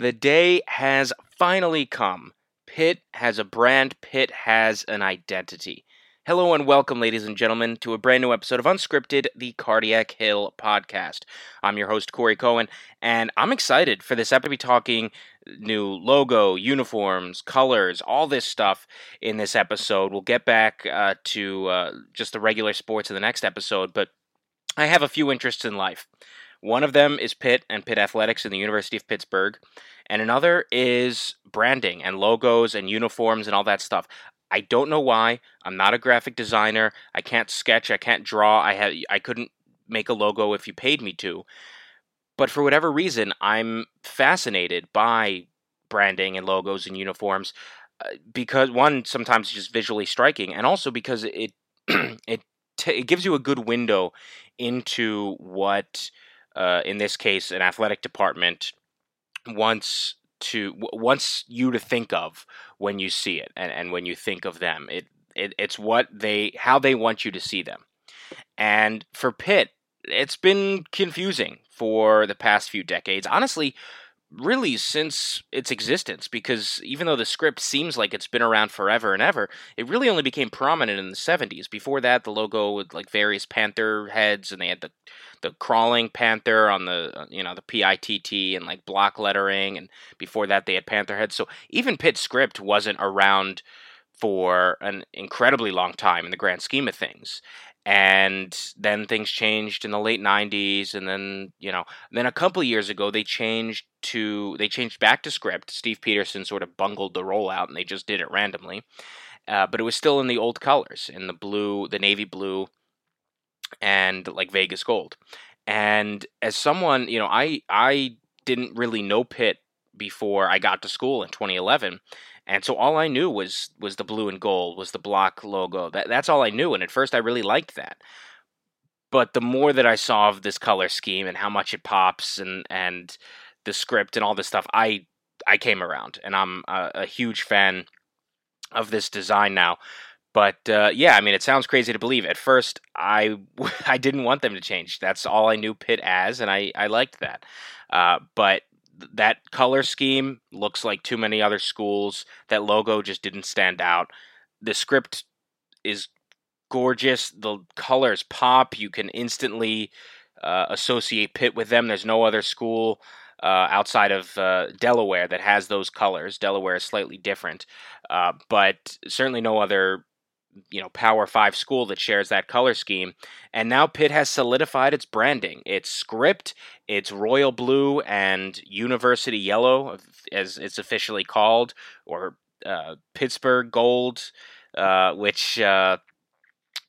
The day has finally come. Pitt has a brand, Pitt has an identity. Hello and welcome, ladies and gentlemen, to a brand new episode of Unscripted, the Cardiac Hill podcast. I'm your host, Corey Cohen, and I'm excited for this episode to be talking new logo, uniforms, colors, all this stuff in this episode. We'll get back uh, to uh, just the regular sports in the next episode, but I have a few interests in life. One of them is Pitt and Pitt Athletics in the University of Pittsburgh, and another is branding and logos and uniforms and all that stuff. I don't know why. I'm not a graphic designer. I can't sketch. I can't draw. I had I couldn't make a logo if you paid me to. But for whatever reason, I'm fascinated by branding and logos and uniforms uh, because one sometimes just visually striking, and also because it it t- it gives you a good window into what uh, in this case, an athletic department wants to wants you to think of when you see it and, and when you think of them. It, it it's what they how they want you to see them. And for Pitt, it's been confusing for the past few decades. Honestly, really since its existence because even though the script seems like it's been around forever and ever it really only became prominent in the 70s before that the logo with like various panther heads and they had the the crawling panther on the uh, you know the pitt and like block lettering and before that they had panther heads. So even pitt script wasn't around for an incredibly long time in the grand scheme of things and then things changed in the late 90s and then you know then a couple years ago they changed to they changed back to script. Steve Pederson sort of bungled the rollout and they just did it randomly uh, but it was still in the old colors in the blue the navy blue and like vegas gold. And as someone you know i i didn't really know pitt before i got to school in 2011 and so all I knew was was the blue and gold, was the block logo. That that's all I knew, and at first I really liked that. But the more that I saw of this color scheme and how much it pops and and the script and all this stuff, I I came around, and I'm a, a huge fan of this design now. But uh, yeah, I mean, it sounds crazy to believe. At first, I I didn't want them to change. That's all I knew Pitt as, and I I liked that. Uh, but that color scheme looks like too many other schools. That logo just didn't stand out. The script is gorgeous. The colors pop. You can instantly uh, associate Pitt with them. There's no other school uh, outside of uh, Delaware that has those colors. Delaware is slightly different, uh, but certainly no other you know Power Five school that shares that color scheme. And now Pitt has solidified its branding. Its script, it's royal blue and university yellow, as it's officially called, or uh, Pittsburgh gold, uh, which uh,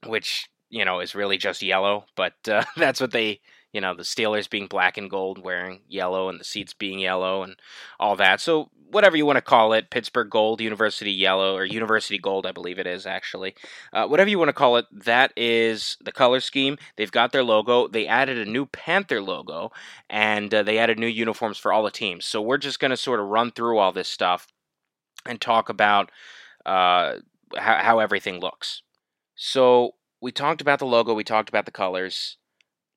which you know is really just yellow. But uh, that's what they you know, the Steelers being black and gold, wearing yellow, and the seats being yellow, and all that. So, whatever you want to call it, Pittsburgh Gold, University Yellow, or University Gold, I believe it is actually. Uh, whatever you want to call it, that is the color scheme. They've got their logo. They added a new Panther logo, and uh, they added new uniforms for all the teams. So, we're just going to sort of run through all this stuff and talk about uh, how, how everything looks. So, we talked about the logo, we talked about the colors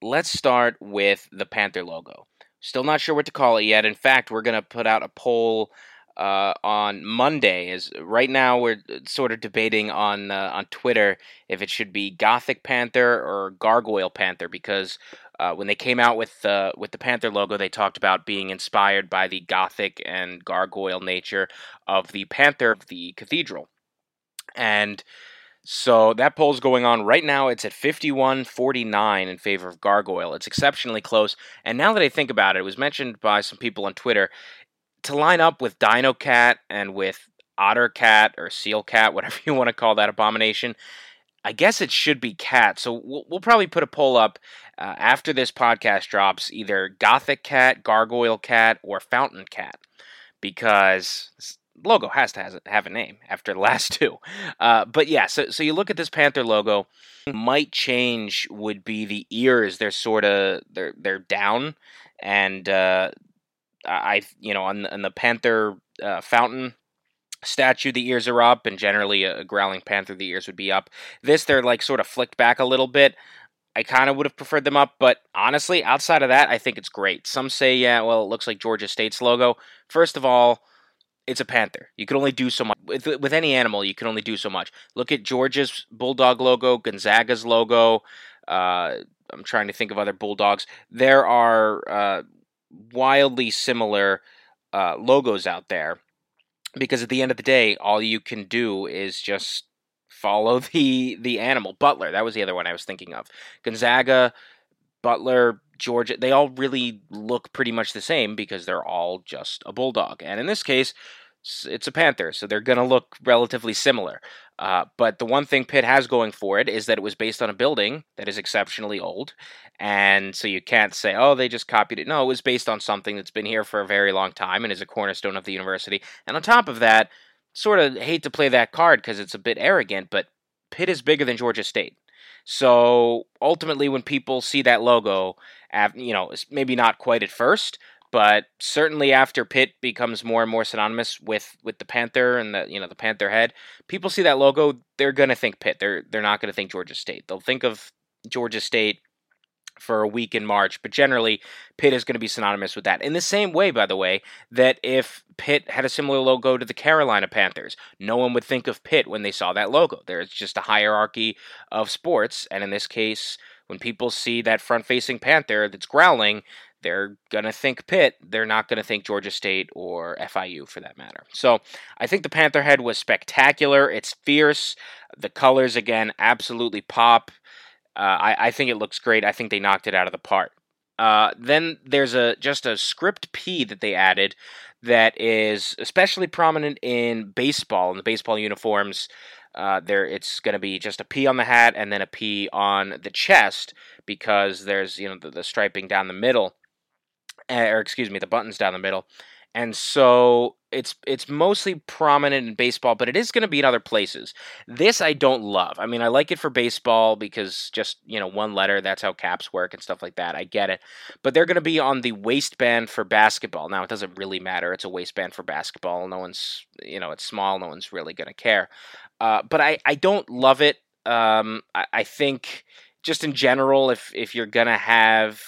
let's start with the Panther logo. Still not sure what to call it yet. In fact, we're going to put out a poll uh, on Monday. Is right now we're uh, sort of debating on uh, on Twitter if it should be Gothic Panther or Gargoyle Panther because uh, when they came out with the with the Panther logo, they talked about being inspired by the Gothic and gargoyle nature of the Panther of the cathedral, and so that poll's going on right now. It's at 51 49 in favor of Gargoyle. It's exceptionally close. And now that I think about it, it was mentioned by some people on Twitter to line up with Dino Cat and with Otter Cat or Seal Cat, whatever you want to call that abomination. I guess it should be Cat. So we'll, we'll probably put a poll up uh, after this podcast drops either Gothic Cat, Gargoyle Cat, or Fountain Cat because logo has to has, have a name after the last two. Uh, but yeah, so so you look at this Panther logo, might change would be the ears. They're sort of they're they're down, and uh, I you know on on the Panther uh, fountain statue the ears are up and generally a growling panther the ears would be up this they're like sort of flicked back a little bit I kind of would have preferred them up, but honestly, outside of that, I think it's great. Some say, yeah, well, it looks like Georgia State's logo. First of all, it's a panther. You can only do so much with with any animal. You can only do so much. Look at Georgia's bulldog logo, Gonzaga's logo. Uh, I'm trying to think of other bulldogs. There are uh, wildly similar uh, logos out there because at the end of the day, all you can do is just follow the the animal. Butler, that was the other one I was thinking of. Gonzaga, Butler, Georgia, they all really look pretty much the same because they're all just a bulldog. And in this case, it's a panther, so they're going to look relatively similar. Uh, but the one thing Pitt has going for it is that it was based on a building that is exceptionally old. And so you can't say, oh, they just copied it. No, it was based on something that's been here for a very long time and is a cornerstone of the university. And on top of that, sort of hate to play that card because it's a bit arrogant, but Pitt is bigger than Georgia State. So ultimately, when people see that logo, you know, maybe not quite at first, but certainly after Pitt becomes more and more synonymous with with the Panther and the you know the Panther head, people see that logo, they're gonna think Pitt. They're they're not gonna think Georgia State. They'll think of Georgia State for a week in March, but generally Pitt is going to be synonymous with that. In the same way, by the way, that if Pitt had a similar logo to the Carolina Panthers, no one would think of Pitt when they saw that logo. There's just a hierarchy of sports, and in this case, when people see that front-facing panther that's growling, they're going to think Pitt. They're not going to think Georgia State or FIU for that matter. So I think the Panther head was spectacular. It's fierce. The colors, again, absolutely pop. Uh, I, I think it looks great. I think they knocked it out of the park. Uh, then there's a just a script P that they added that is especially prominent in baseball in the baseball uniforms. Uh, there, it's going to be just a P on the hat and then a P on the chest because there's you know the, the striping down the middle, eh, or excuse me, the buttons down the middle, and so it's it's mostly prominent in baseball, but it is going to be in other places. This I don't love. I mean, I like it for baseball because just you know one letter. That's how caps work and stuff like that. I get it, but they're going to be on the waistband for basketball. Now it doesn't really matter. It's a waistband for basketball. No one's you know it's small. No one's really going to care. Uh, but I I don't love it. Um, I, I think just in general, if if you're gonna have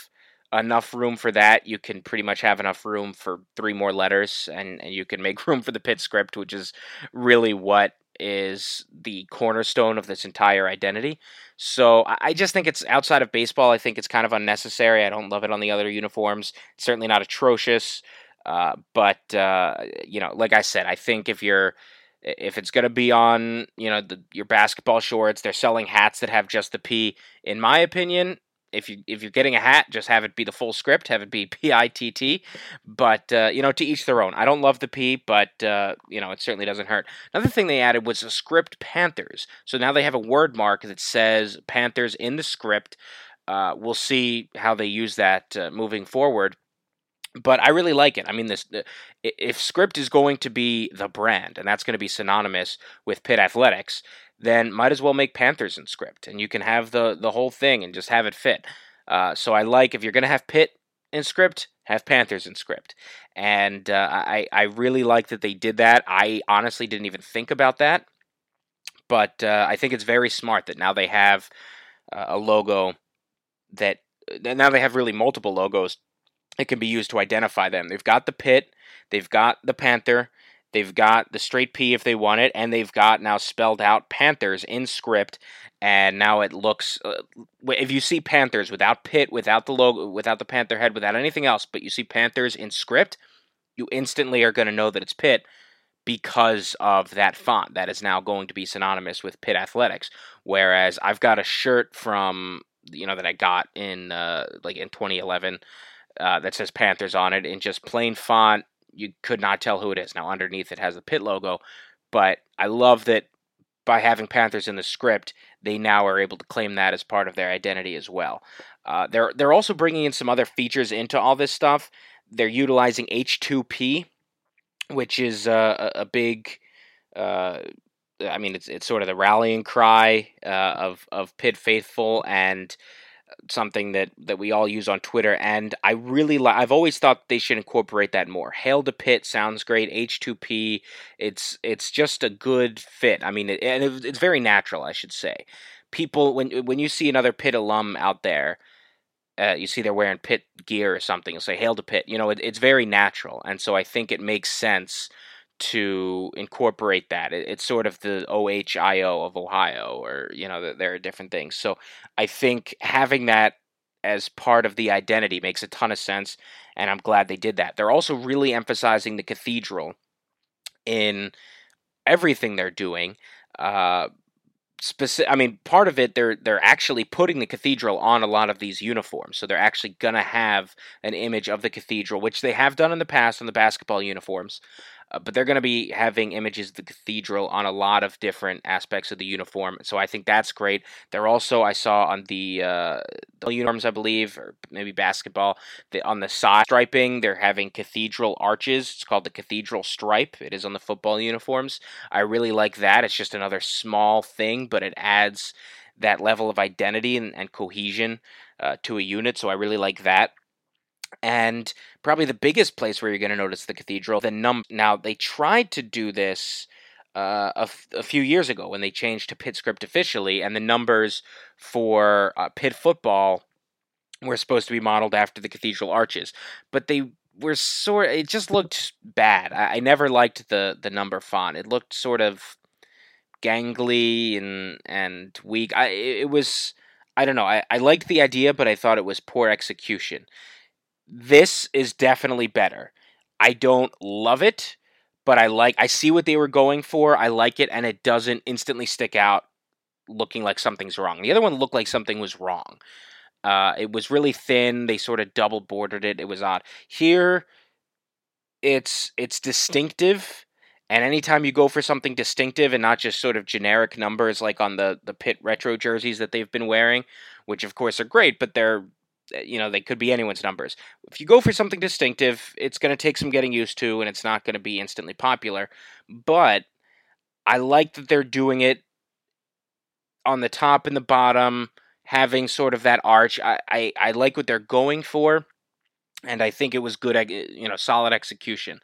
enough room for that. You can pretty much have enough room for three more letters, and, and you can make room for the Pitt script, which is really what is the cornerstone of this entire identity. So I just think it's outside of baseball. I think it's kind of unnecessary. I don't love it on the other uniforms. It's certainly not atrocious, uh, but uh, you know, like I said, I think if you're if it's going to be on you know the, your basketball shorts they're selling hats that have just the p in my opinion if you if you're getting a hat, just have it be the full script, have it be P I T T. But uh, you know, to each their own. I don't love the P, but uh, you know, it certainly doesn't hurt. Another thing they added was the script Panthers. So now they have a word mark that says Panthers in the script. Uh, we'll see how they use that uh, moving forward. But I really like it. I mean, this if script is going to be the brand, and that's going to be synonymous with Pitt Athletics, then might as well make Panthers in script, and you can have the the whole thing and just have it fit. Uh, so I like if you're gonna have Pitt in script, have Panthers in script, and uh, I I really like that they did that. I honestly didn't even think about that, but uh, I think it's very smart that now they have uh, a logo that now they have really multiple logos. It can be used to identify them. They've got the Pitt, they've got the Panther, They've got the straight P if they want it, and they've got now spelled out Panthers in script. And now it looks. Uh, if you see Panthers without Pitt, without the logo, without the Panther head, without anything else, but you see Panthers in script, you instantly are going to know that it's Pitt because of that font that is now going to be synonymous with Pitt Athletics. Whereas I've got a shirt from you know that I got in uh, like in 2011 uh, that says Panthers on it in just plain font you could not tell who it is. Now underneath it has the Pitt logo, but I love that by having Panthers in the script, they now are able to claim that as part of their identity as well. Uh, they're they're also bringing in some other features into all this stuff. They're utilizing H2P, which is uh, a, a big. Uh, I mean, it's it's sort of the rallying cry uh, of of Pitt faithful, and something that that we all use on Twitter, and I really like. I've always thought they should incorporate that more. Hail to Pitt sounds great. H2P, it's it's just a good fit. I mean, it, and it, it's very natural, I should say. people when when you see another Pitt alum out there, uh, you see they're wearing Pitt gear or something, you'll say "Hail to Pitt." You know, it, it's very natural, and so I think it makes sense to incorporate that. It, it's sort of the OHIO of Ohio, or you know, there are different things. So I think having that as part of the identity makes a ton of sense, and I'm glad they did that. They're also really emphasizing the cathedral in everything they're doing. Uh, specific I mean part of it they're they're actually putting the cathedral on a lot of these uniforms. So they're actually going to have an image of the cathedral which they have done in the past on the basketball uniforms. Uh, but they're going to be having images of the cathedral on a lot of different aspects of the uniform. So I think that's great. They're also I saw on the uh, the uniforms, I believe, or maybe basketball, the, on the side striping, they're having cathedral arches. It's called the cathedral stripe. It is on the football uniforms. I really like that. It's just another small thing, but it adds that level of identity and, and cohesion uh, to a unit. So I really like that and probably the biggest place where you're going to notice the cathedral the num now they tried to do this uh, a, f- a few years ago when they changed to Pitt script officially and the numbers for uh, Pitt football were supposed to be modeled after the cathedral arches but they were sort it just looked bad. I, I never liked the the number font. It looked sort of gangly and and weak. I it was I don't know. I, I liked the idea but I thought it was poor execution this is definitely better. I don't love it, but I like I see what they were going for. I like it and it doesn't instantly stick out looking like something's wrong. The other one looked like something was wrong. Uh, it was really thin. They sort of double bordered it. It was odd. Here, it's it's distinctive, and anytime you go for something distinctive and not just sort of generic numbers like on the the Pitt retro jerseys that they've been wearing, which of course are great, but they're Eh, you know, they could be anyone's numbers. If you go for something distinctive, it's going to take some getting used to and it's not going to be instantly popular. But I like that they're doing it on the top and the bottom, having sort of that arch. I, I, I like what they're going for, and I think it was good, eh, you know, solid execution.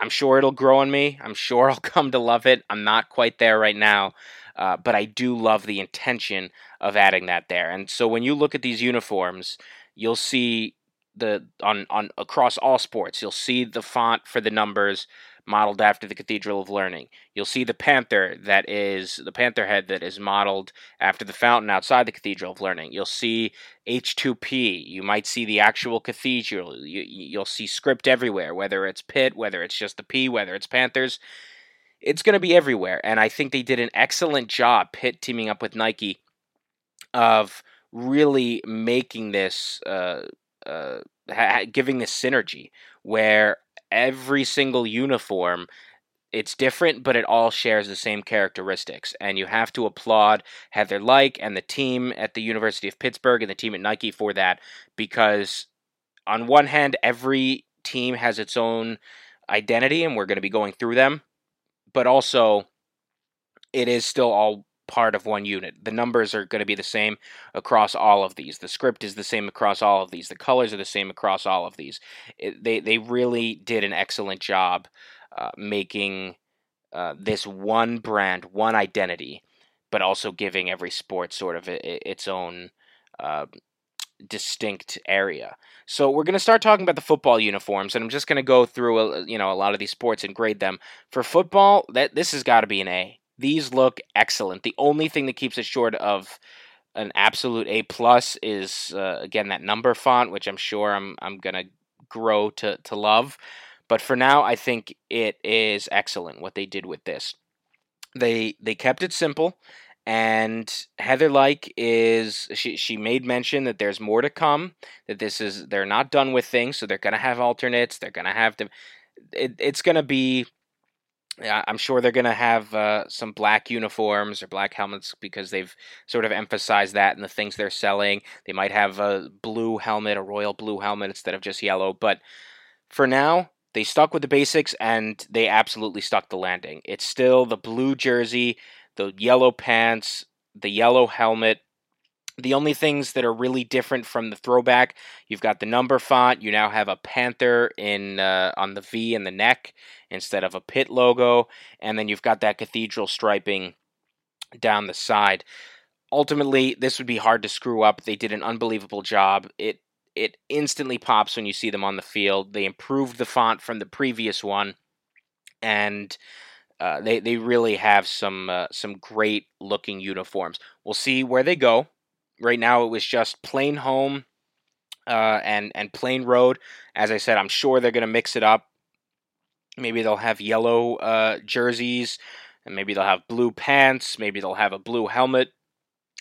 I'm sure it'll grow on me. I'm sure I'll come to love it. I'm not quite there right now, uh, but I do love the intention of adding that there. And so when you look at these uniforms, you'll see the on on across all sports, you'll see the font for the numbers modeled after the Cathedral of Learning. You'll see the panther that is the panther head that is modeled after the fountain outside the Cathedral of Learning. You'll see H2P. You might see the actual cathedral. You, you'll see script everywhere, whether it's Pitt, whether it's just the P, whether it's Panthers it's going to be everywhere. And I think they did an excellent job, Pitt teaming up with Nike, of really making this, uh, uh, ha- giving this synergy where every single uniform it's different, but it all shares the same characteristics. And you have to applaud Heather Lyke and the team at the University of Pittsburgh and the team at Nike for that because, on one hand, every team has its own identity, and we're going to be going through them but also it is still all part of one unit. The numbers are going to be the same across all of these. The script is the same across all of these. The colors are the same across all of these. It, they they really did an excellent job uh, making uh, this one brand, one identity, but also giving every sport sort of a, its own uh, distinct area. So we're going to start talking about the football uniforms, and I'm just going to go through a, you know a lot of these sports and grade them. For football, that this has got to be an A. These look excellent. The only thing that keeps it short of an absolute A plus is uh, again that number font, which I'm sure I'm I'm going to grow to to love. But for now, I think it is excellent what they did with this. They they kept it simple and Heather Lyke is she she made mention that there's more to come. That this is they're not done with things, so they're gonna have alternates. They're gonna have to. It, it's gonna be. I'm sure they're gonna have uh, some black uniforms or black helmets because they've sort of emphasized that in the things they're selling. They might have a blue helmet, a royal blue helmet instead of just yellow. But for now, they stuck with the basics and they absolutely stuck the landing. It's still the blue jersey the yellow pants, the yellow helmet. The only things that are really different from the throwback, you've got the number font. You now have a panther in uh, on the V in the neck instead of a Pitt logo, and then you've got that cathedral striping down the side. ultimately, this would be hard to screw up. They did an unbelievable job. It it instantly pops when you see them on the field. They improved the font from the previous one, and uh, they they really have some uh, some great looking uniforms. We'll see where they go. Right now, it was just plain home uh, and and plain road. As I said, I'm sure they're going to mix it up. Maybe they'll have yellow uh, jerseys, and maybe they'll have blue pants. Maybe they'll have a blue helmet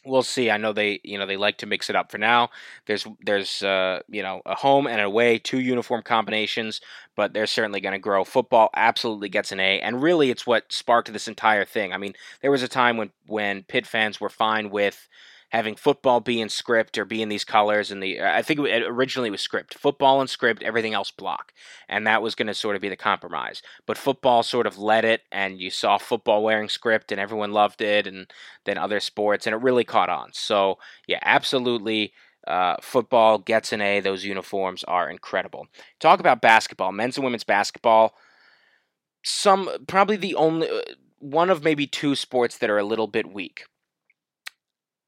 we'll see. I know they, you know, they like to mix it up. For now, there's there's uh, you know a home and away, two uniform combinations, but they're certainly going to grow. Football absolutely gets an A, and really, it's what sparked this entire thing. I mean, there was a time when when Pitt fans were fine with having football be in script or be in these colors and the I think it originally was script football and script everything else block and that was going to sort of be the compromise but football sort of led it and you saw football wearing script and everyone loved it and then other sports and it really caught on so yeah absolutely uh, football gets an A. Those uniforms are incredible. Talk about basketball, men's and women's basketball. Some probably the only uh, one of maybe two sports that are a little bit weak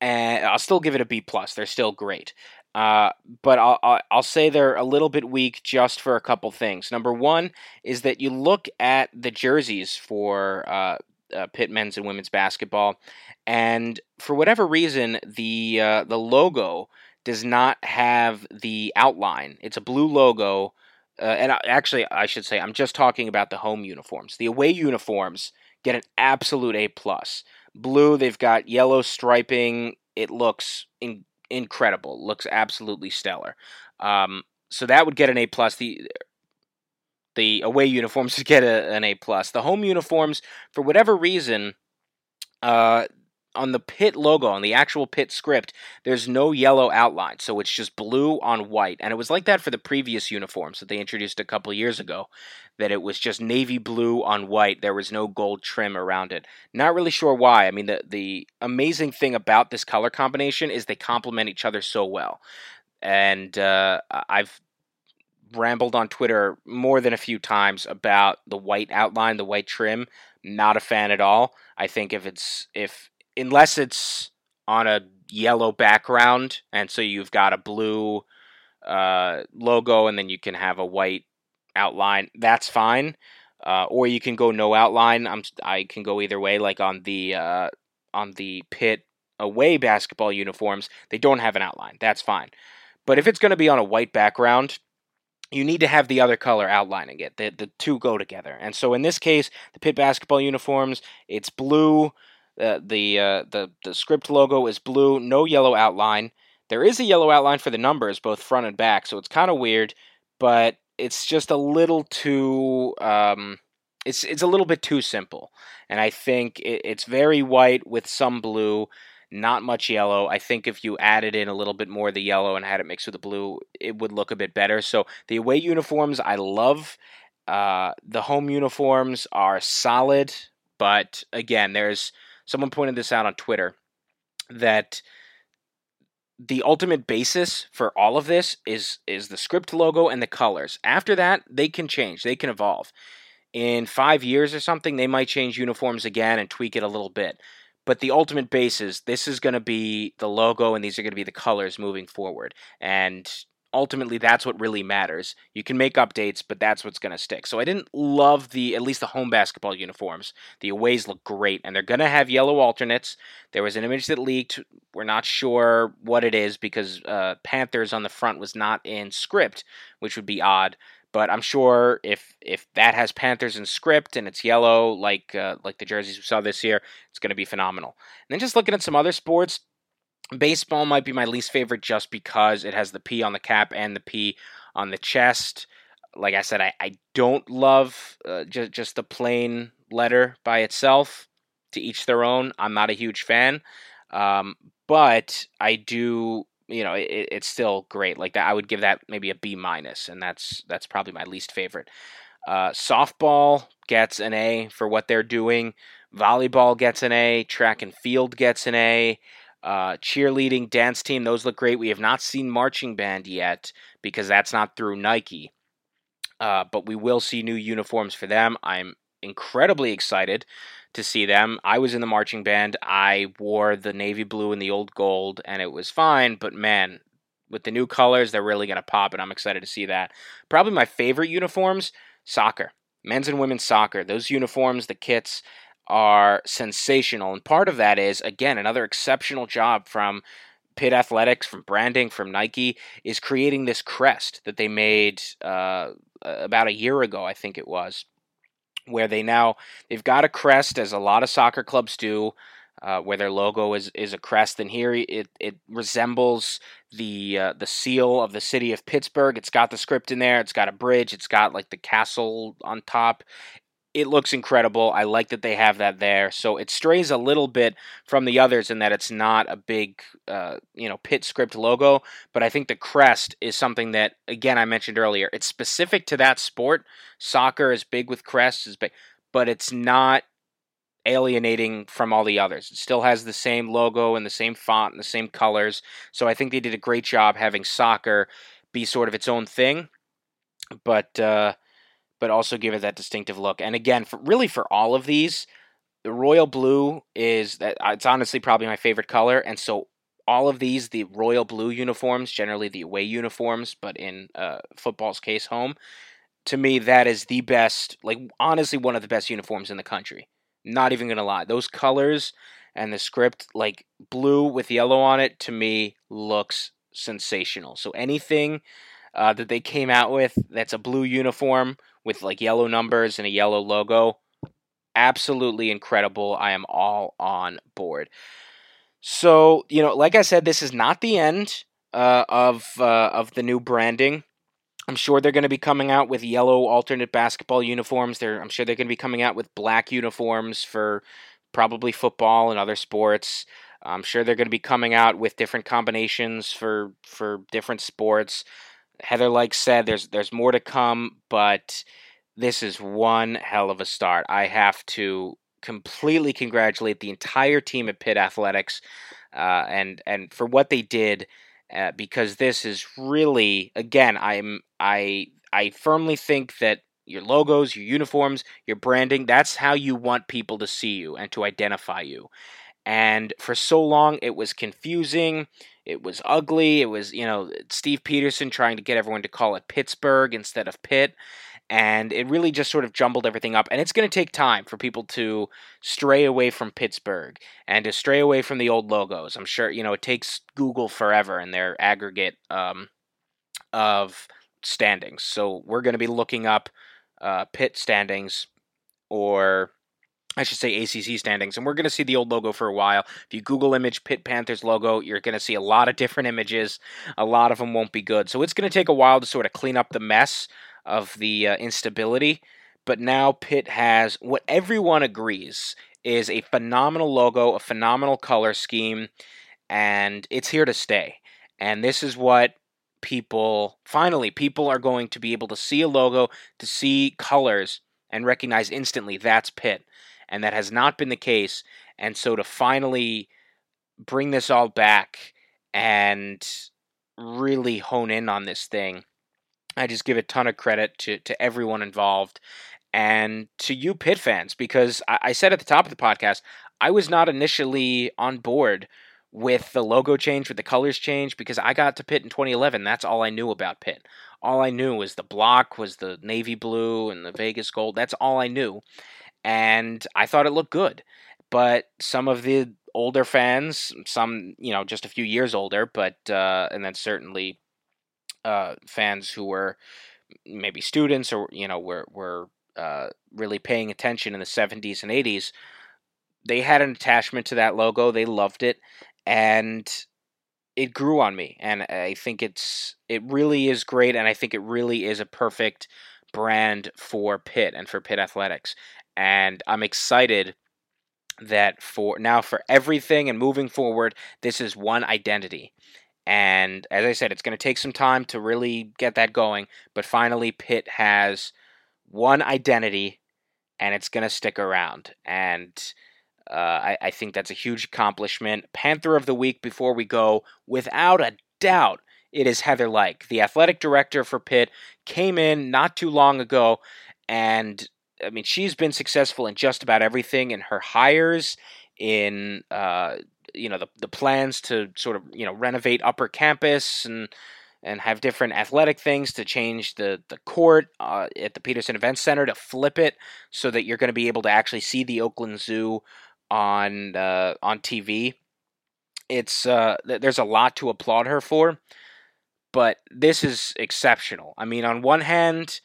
and I'll still give it a B plus. They're still great. Uh, but I'll, I'll, say they're a little bit weak just for a couple things. Number one is that you look at the jerseys for uh, uh, Pitt men's and women's basketball, and for whatever reason, the uh, the logo does not have the outline. It's a blue logo, uh, and I, actually, I should say I'm just talking about the home uniforms. The away uniforms get an absolute A plus. Blue, they've got yellow striping. It looks in, incredible. Looks absolutely stellar. Um, so that would get an A plus. The the away uniforms would get a, an A plus. The home uniforms, for whatever reason, uh, on the Pitt logo on the actual Pitt script there's no yellow outline. So it's just blue on white. And it was like that for the previous uniforms that they introduced a couple years ago that it was just navy blue on white. There was no gold trim around it. Not really sure why. I mean the the amazing thing about this color combination is they complement each other so well. And uh, i've rambled on twitter more than a few times about the white outline the white trim. Not a fan at all. I think if it's if unless it's on a yellow background, and so you've got a blue uh, logo, and then you can have a white outline. That's fine. Uh, or you can go no outline. I'm I can go either way. Like on the uh, on the Pitt away basketball uniforms, they don't have an outline. That's fine. But if it's going to be on a white background, you need to have the other color outlining it. The the two go together. And so in this case, the Pitt basketball uniforms, it's blue uh, the uh, the the script logo is blue, no yellow outline. There is a yellow outline for the numbers, both front and back, so it's kind of weird, but it's just a little too. Um, it's it's a little bit too simple, and I think it, it's very white with some blue, not much yellow. I think if you added in a little bit more of the yellow and had it mixed with the blue, it would look a bit better. So the away uniforms I love. Uh, the home uniforms are solid, but again, there's someone pointed this out on Twitter that the ultimate basis for all of this is is the script logo and the colors. After that, they can change, they can evolve. In 5 years or something, they might change uniforms again and tweak it a little bit. But the ultimate basis, this is going to be the logo and these are going to be the colors moving forward. And ultimately that's what really matters. You can make updates, but that's what's going to stick. So I didn't love the at least the home basketball uniforms. The aways look great, and they're going to have yellow alternates. There was an image that leaked. We're not sure what it is because uh, Panthers on the front was not in script, which would be odd. But I'm sure if if that has Panthers in script and it's yellow like uh, like the jerseys we saw this year, it's going to be phenomenal. And then just looking at some other sports, Baseball might be my least favorite just because it has the P on the cap and the P on the chest. Like I said, I, I don't love uh, just, just the plain letter by itself. To each their own. I'm not a huge fan. Um, but I do, you know, it, it's still great. Like that, I would give that maybe a B minus, and that's that's probably my least favorite. Uh, softball gets an A for what they're doing. Volleyball gets an A. Track and field gets an A. Uh, cheerleading, dance team, those look great. We have not seen marching band yet because that's not through Nike. Uh, but we will see new uniforms for them. I'm incredibly excited to see them. I was in the marching band. I wore the navy blue and the old gold, and it was fine. But man, with the new colors, they're really going to pop, and I'm excited to see that. Probably my favorite uniforms soccer, men's and women's soccer. Those uniforms, the kits are sensational. And part of that is, again, another exceptional job from Pitt Athletics, from branding, from Nike, is creating this crest that they made uh, about a year ago, I think it was, where they now they've got a crest as a lot of soccer clubs do. Uh, where their logo is, is a crest, and here it, it resembles the uh, the seal of the city of Pittsburgh. It's got the script in there. It's got a bridge. It's got like the castle on top it looks incredible. I like that they have that there. So it strays a little bit from the others in that it's not a big, uh, you know, Pitt script logo. But I think the crest is something that, again, I mentioned earlier. It's specific to that sport. Soccer is big with crests, is big, but it's not alienating from all the others. It still has the same logo and the same font and the same colors. So I think they did a great job having soccer be sort of its own thing. But uh, but also give it that distinctive look. And again, for, really for all of these, the royal blue is that uh, it's honestly probably my favorite color, and so all of these, the royal blue uniforms, generally the away uniforms, but in uh, football's case, home. To me, that is the best, like honestly, one of the best uniforms in the country. Not even gonna lie, those colors and the script, like blue with yellow on it, to me looks sensational. So anything uh, that they came out with that's a blue uniform with like yellow numbers and a yellow logo. Absolutely incredible. I am all on board. So, you know, like I said, this is not the end uh, of uh, of the new branding. I'm sure they're going to be coming out with yellow alternate basketball uniforms. They're, I'm sure they're going to be coming out with black uniforms for probably football and other sports. I'm sure they're going to be coming out with different combinations for for different sports. Heather Lyke said there's there's more to come, but this is one hell of a start. I have to completely congratulate the entire team at Pitt Athletics, uh, and and for what they did, uh, because this is really again I'm I I firmly think that your logos, your uniforms, your branding, that's how you want people to see you and to identify you. And for so long, it was confusing. It was ugly. It was, you know, Steve Pederson trying to get everyone to call it Pittsburgh instead of Pitt. And it really just sort of jumbled everything up. And it's going to take time for people to stray away from Pittsburgh and to stray away from the old logos. I'm sure, you know, it takes Google forever and their aggregate um, of standings. So we're going to be looking up uh, Pitt standings or I should say ACC standings, and we're going to see the old logo for a while. If you Google image Pitt Panthers logo, you're going to see a lot of different images. A lot of them won't be good. So it's going to take a while to sort of clean up the mess of the uh, instability. But now Pitt has what everyone agrees is a phenomenal logo, a phenomenal color scheme, and it's here to stay. And this is what people finally people are going to be able to see a logo, to see colors and recognize instantly that's Pitt and that has not been the case. And so to finally bring this all back and really hone in on this thing, I just give a ton of credit to, to everyone involved and to you Pitt fans because I, I said at the top of the podcast, I was not initially on board with the logo change, with the colors change, because I got to Pitt in 2011. That's all I knew about Pitt. All I knew was the block was the navy blue and the Vegas gold. That's all I knew and I thought it looked good. But some of the older fans, some you know just a few years older, but uh, and then certainly uh, fans who were maybe students or you know were were uh, really paying attention in the 70s and 80s, they had an attachment to that logo. They loved it, and it grew on me. And I think it's it really is great, and I think it really is a perfect brand for Pitt and for Pitt Athletics and I'm excited that for now for everything and moving forward this is one identity. And as i said it's going to take some time to really get that going but finally pitt has one identity and it's going to stick around. And uh, I, I think that's a huge accomplishment. Panther of the week before we go without a doubt it is heather lyke the athletic director for pitt came in not too long ago and I mean, she's been successful in just about everything in her hires, in uh, you know the the plans to sort of you know renovate Upper Campus and and have different athletic things to change the the court uh, at the Petersen Event Center to flip it so that you're going to be able to actually see the Oakland Zoo on uh, on TV. It's uh, there's a lot to applaud her for, but this is exceptional. I mean, on one hand,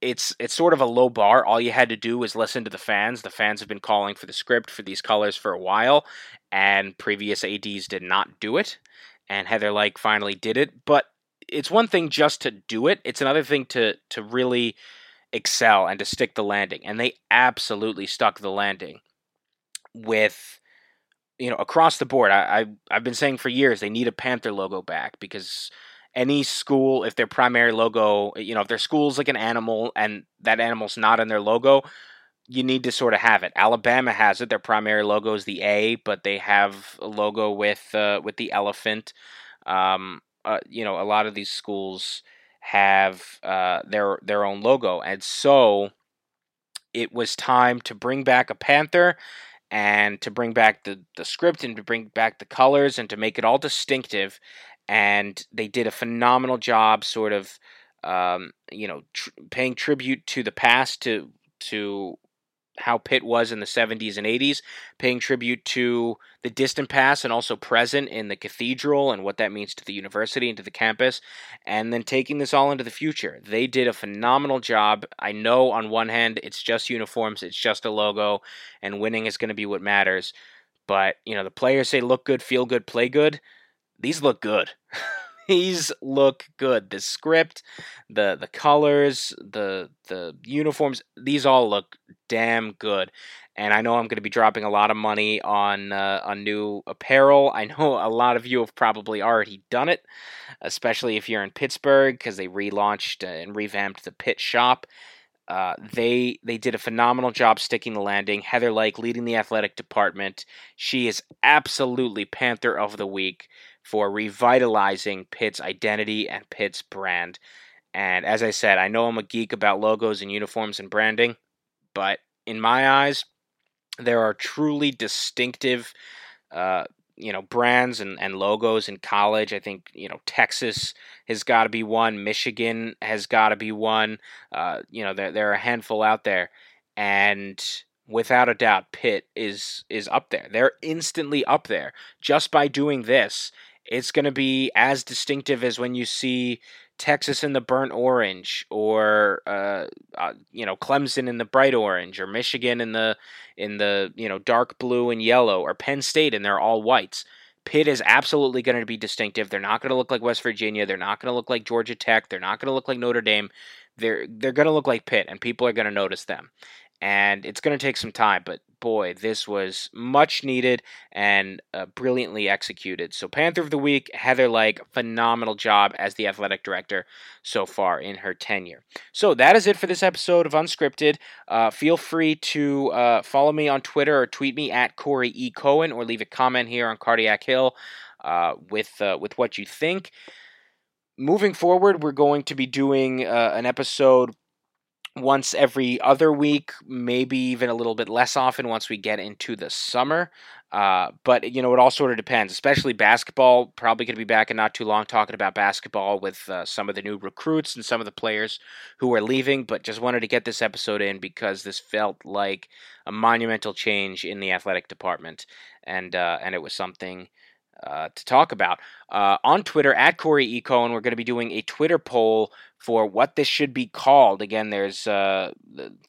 it's it's sort of a low bar. All you had to do was listen to the fans. The fans have been calling for the script for these colors for a while, and previous ads did not do it. And Heather Lyke finally did it. But it's one thing just to do it. It's another thing to to really excel and to stick the landing. And they absolutely stuck the landing with you know across the board. I, I I've been saying for years they need a Panther logo back because any school if their primary logo you know if their school's like an animal and that animal's not in their logo you need to sort of have it. Alabama has it their primary logo is the a but they have a logo with uh, with the elephant. Um, uh, you know a lot of these schools have uh, their their own logo. And so it was time to bring back a panther and to bring back the, the script and to bring back the colors and to make it all distinctive and they did a phenomenal job, sort of, um, you know, tr- paying tribute to the past, to to how Pitt was in the 70s and 80s, paying tribute to the distant past and also present in the cathedral and what that means to the university and to the campus, and then taking this all into the future. They did a phenomenal job. I know on one hand it's just uniforms, it's just a logo, and winning is going to be what matters. But, you know, the players say look good, feel good, play good these look good. these look good. The script, the the colors, the the uniforms, these all look damn good. And I know I'm going to be dropping a lot of money on uh, on new apparel. I know a lot of you have probably already done it, especially if you're in Pittsburgh because they relaunched and revamped the Pitt shop. Uh, they they did a phenomenal job sticking the landing. Heather Lyke leading the athletic department. She is absolutely Panther of the week for revitalizing Pitt's identity and Pitt's brand. And as I said, I know I'm a geek about logos and uniforms and branding, but in my eyes, there are truly distinctive, uh, you know, brands and, and logos in college. I think, you know, Texas has got to be one, Michigan has got to be one. Uh, you know, there, there are a handful out there. And without a doubt, Pitt is is up there. They're instantly up there just by doing this it's going to be as distinctive as when you see Texas in the burnt orange, or uh, uh, you know Clemson in the bright orange, or Michigan in the in the you know dark blue and yellow, or Penn State and they're all whites. Pitt is absolutely going to be distinctive. They're not going to look like West Virginia. They're not going to look like Georgia Tech. They're not going to look like Notre Dame. They're they're going to look like Pitt, and people are going to notice them. And it's going to take some time, but boy, this was much needed and uh, brilliantly executed. So, Panther of the Week, Heather Lyke, phenomenal job as the athletic director so far in her tenure. So, that is it for this episode of Unscripted. Uh, feel free to uh, follow me on Twitter or tweet me at Corey E. Cohen or leave a comment here on Cardiac Hill uh, with, uh, with what you think. Moving forward, we're going to be doing uh, an episode once every other week, maybe even a little bit less often once we get into the summer. Uh, but you know, it all sort of depends. Especially basketball, probably going to be back in not too long talking about basketball with uh, some of the new recruits and some of the players who are leaving. But just wanted to get this episode in because this felt like a monumental change in the athletic department, and uh, and it was something uh, to talk about. Uh, on Twitter, at Corey E. We're going to be doing a Twitter poll for what this should be called. Again, there's uh,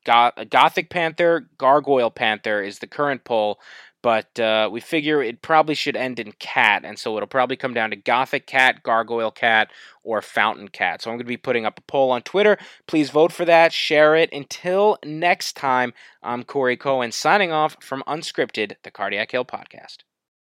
Goth- Gothic Panther, Gargoyle Panther is the current poll, but uh, we figure it probably should end in cat, and so it'll probably come down to Gothic Cat, Gargoyle Cat, or Fountain Cat. So I'm going to be putting up a poll on Twitter. Please vote for that, share it. Until next time, I'm Corey Cohen signing off from Unscripted, the Cardiac Hill Podcast.